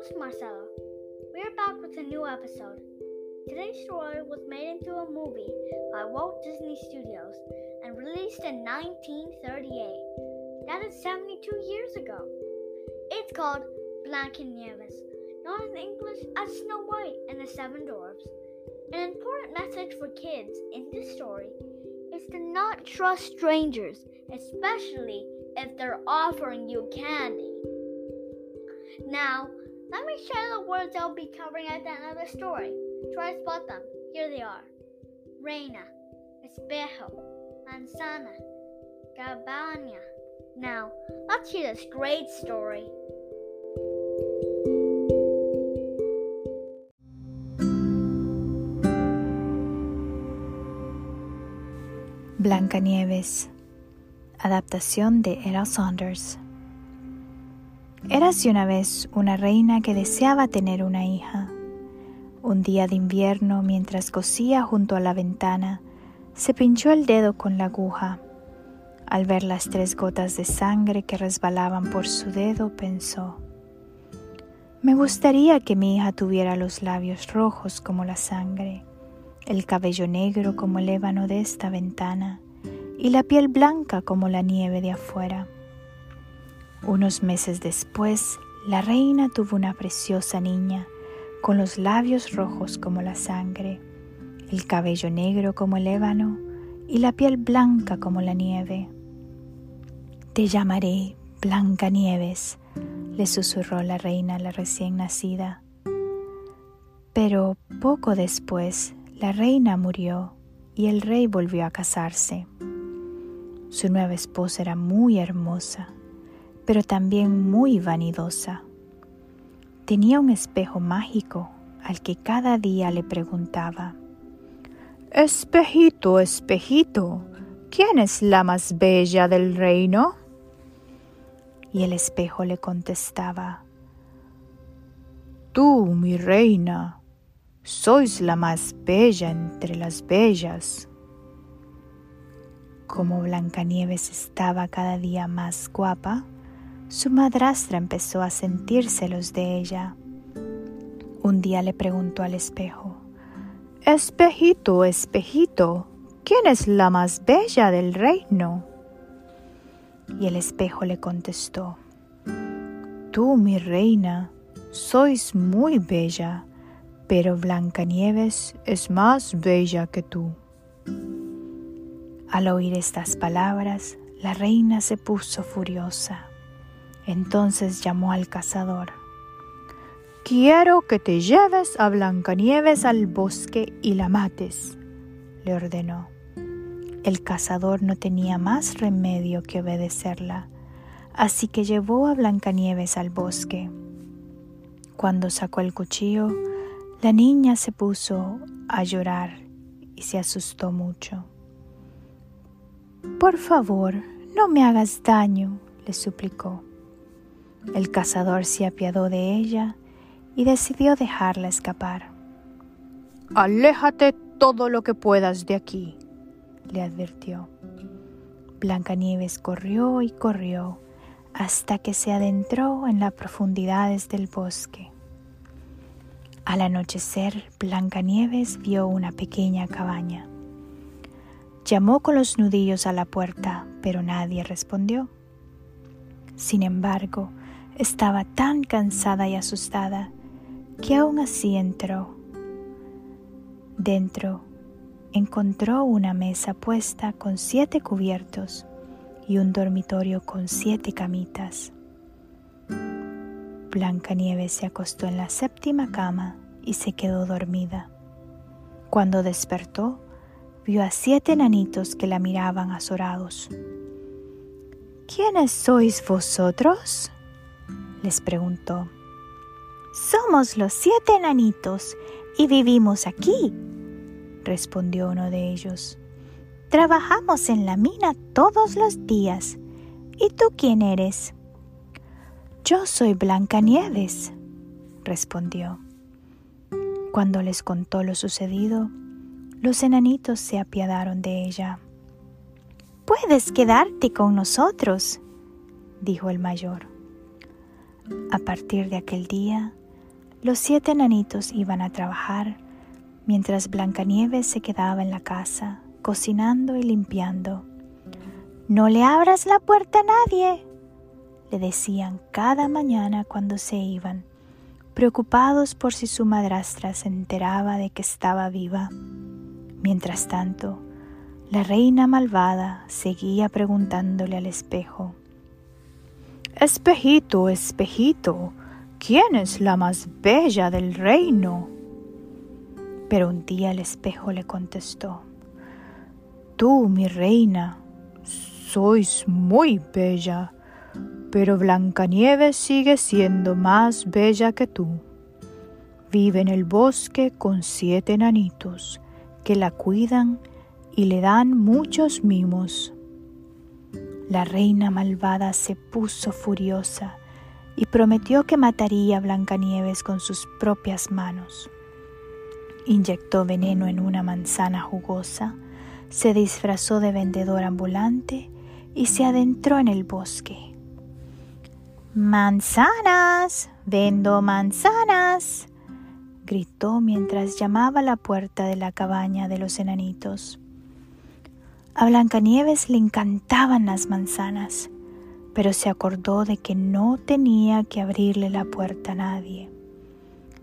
host, Marcelo. We're back with a new episode. Today's story was made into a movie by Walt Disney Studios and released in 1938. That is 72 years ago. It's called Blancanieves, known in English as Snow White and the Seven Dwarfs. An important message for kids in this story is to not trust strangers, especially if they're offering you candy. Now, let me share the words I'll be covering at the end of the story. Try to spot them. Here they are Reina, Espejo, Manzana, Cabana. Now, let's hear this great story. Blancanieves, adaptación de Era Saunders. Érase una vez una reina que deseaba tener una hija. Un día de invierno, mientras cosía junto a la ventana, se pinchó el dedo con la aguja. Al ver las tres gotas de sangre que resbalaban por su dedo, pensó, me gustaría que mi hija tuviera los labios rojos como la sangre el cabello negro como el ébano de esta ventana y la piel blanca como la nieve de afuera. Unos meses después, la reina tuvo una preciosa niña, con los labios rojos como la sangre, el cabello negro como el ébano y la piel blanca como la nieve. Te llamaré Blanca Nieves, le susurró la reina a la recién nacida. Pero poco después la reina murió y el rey volvió a casarse. Su nueva esposa era muy hermosa, pero también muy vanidosa. Tenía un espejo mágico al que cada día le preguntaba, Espejito, espejito, ¿quién es la más bella del reino? Y el espejo le contestaba, Tú, mi reina, sois la más bella entre las bellas. Como Blancanieves estaba cada día más guapa, su madrastra empezó a sentir celos de ella. Un día le preguntó al espejo, Espejito, espejito, ¿quién es la más bella del reino? Y el espejo le contestó, Tú, mi reina, sois muy bella pero Blancanieves es más bella que tú. Al oír estas palabras, la reina se puso furiosa. Entonces llamó al cazador. Quiero que te lleves a Blancanieves al bosque y la mates, le ordenó. El cazador no tenía más remedio que obedecerla, así que llevó a Blancanieves al bosque. Cuando sacó el cuchillo, la niña se puso a llorar y se asustó mucho. Por favor, no me hagas daño, le suplicó. El cazador se apiadó de ella y decidió dejarla escapar. Aléjate todo lo que puedas de aquí, le advirtió. Blancanieves corrió y corrió hasta que se adentró en las profundidades del bosque. Al anochecer, Blancanieves vio una pequeña cabaña. Llamó con los nudillos a la puerta, pero nadie respondió. Sin embargo, estaba tan cansada y asustada que aún así entró. Dentro encontró una mesa puesta con siete cubiertos y un dormitorio con siete camitas. Blancanieves se acostó en la séptima cama y se quedó dormida. Cuando despertó, vio a siete enanitos que la miraban azorados. ¿Quiénes sois vosotros? Les preguntó. Somos los siete enanitos y vivimos aquí, respondió uno de ellos. Trabajamos en la mina todos los días. ¿Y tú quién eres? Yo soy Blancanieves, respondió. Cuando les contó lo sucedido, los enanitos se apiadaron de ella. Puedes quedarte con nosotros, dijo el mayor. A partir de aquel día, Los siete enanitos iban a trabajar, mientras Blancanieves se quedaba en la casa, cocinando y limpiando. No le abras la puerta a nadie, le decían cada mañana cuando se iban, preocupados por si su madrastra se enteraba de que estaba viva. Mientras tanto, la reina malvada seguía preguntándole al espejo, Espejito, espejito, ¿quién es la más bella del reino? Pero un día el espejo le contestó, Tú, mi reina, sois muy bella, pero Blancanieves sigue siendo más bella que tú. Vive en el bosque con siete enanitos que la cuidan y le dan muchos mimos. La reina malvada se puso furiosa y prometió que mataría a Blancanieves con sus propias manos. Inyectó veneno en una manzana jugosa, se disfrazó de vendedor ambulante y se adentró en el bosque. Manzanas, vendo manzanas, gritó mientras llamaba a la puerta de la cabaña de los enanitos. A Blancanieves le encantaban las manzanas pero se acordó de que no tenía que abrirle la puerta a nadie.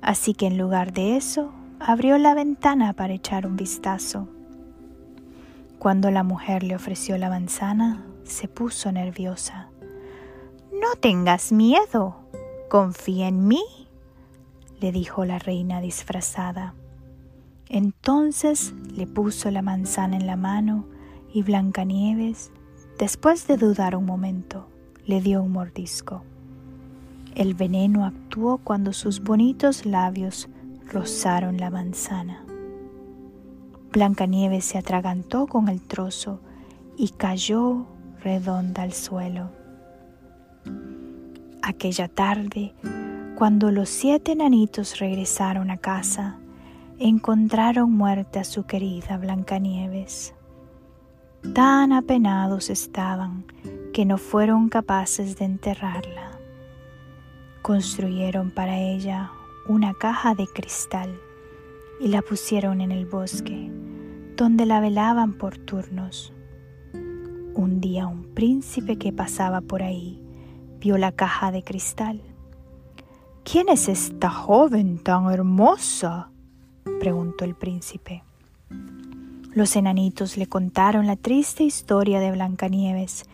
Así que en lugar de eso, abrió la ventana para echar un vistazo. Cuando la mujer le ofreció la manzana, se puso nerviosa. No tengas miedo, confía en mí, le dijo la reina disfrazada. Entonces le puso la manzana en la mano y Blancanieves Después de dudar un momento, le dio un mordisco. El veneno actuó cuando sus bonitos labios rozaron la manzana. Blancanieves se atragantó con el trozo y cayó redonda al suelo. Aquella tarde, cuando los siete enanitos regresaron a casa, encontraron muerta a su querida Blancanieves. Tan apenados estaban que no fueron capaces de enterrarla. Construyeron para ella una caja de cristal y la pusieron en el bosque, donde la velaban por turnos. Un día un príncipe que pasaba por ahí vio la caja de cristal. ¿Quién es esta joven tan hermosa? preguntó el príncipe. Los enanitos le contaron la triste historia de Blancanieves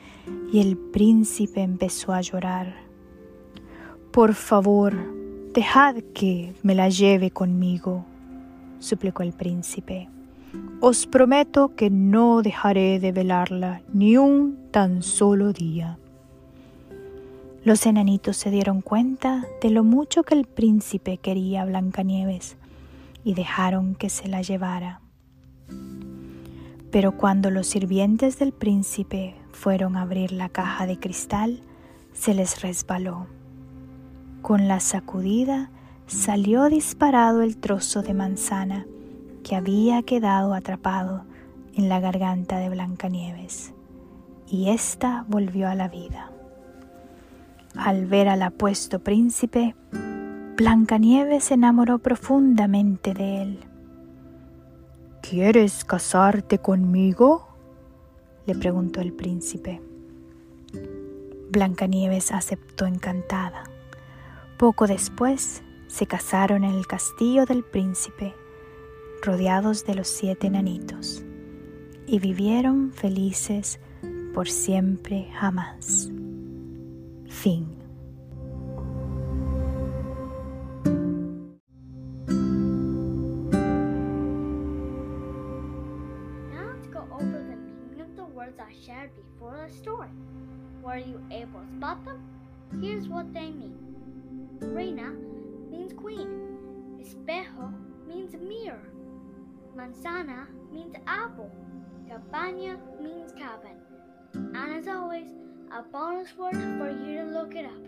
y el príncipe empezó a llorar. Por favor, dejad que me la lleve conmigo, suplicó el príncipe. Os prometo que no dejaré de velarla ni un tan solo día. Los enanitos se dieron cuenta de lo mucho que el príncipe quería a Blancanieves y dejaron que se la llevara. Pero cuando los sirvientes del príncipe fueron a abrir la caja de cristal, se les resbaló. Con la sacudida salió disparado el trozo de manzana que había quedado atrapado en la garganta de Blancanieves, y ésta volvió a la vida. Al ver al apuesto príncipe, Blancanieves se enamoró profundamente de él ¿Quieres casarte conmigo? le preguntó el príncipe. Blancanieves aceptó encantada. Poco después se casaron en el castillo del príncipe, rodeados de los siete enanitos, y vivieron felices por siempre jamás. Fin. Shared before the story. Were you able to spot them? Here's what they mean. Reina means queen. Espejo means mirror. Manzana means apple. Cabaña means cabin. And as always, a bonus word for you to look it up.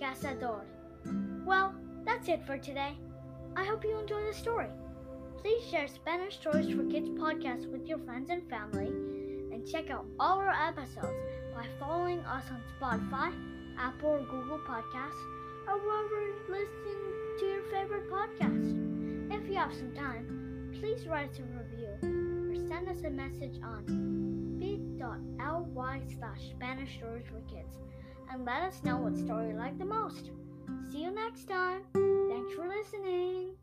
Cazador. Well, that's it for today. I hope you enjoyed the story. Please share Spanish Stories for Kids podcast with your friends and family check out all our episodes by following us on Spotify, Apple or Google Podcasts, or wherever you listen to your favorite podcast. If you have some time, please write us a review or send us a message on bit.ly slash Spanish Stories for Kids and let us know what story you like the most. See you next time. Thanks for listening.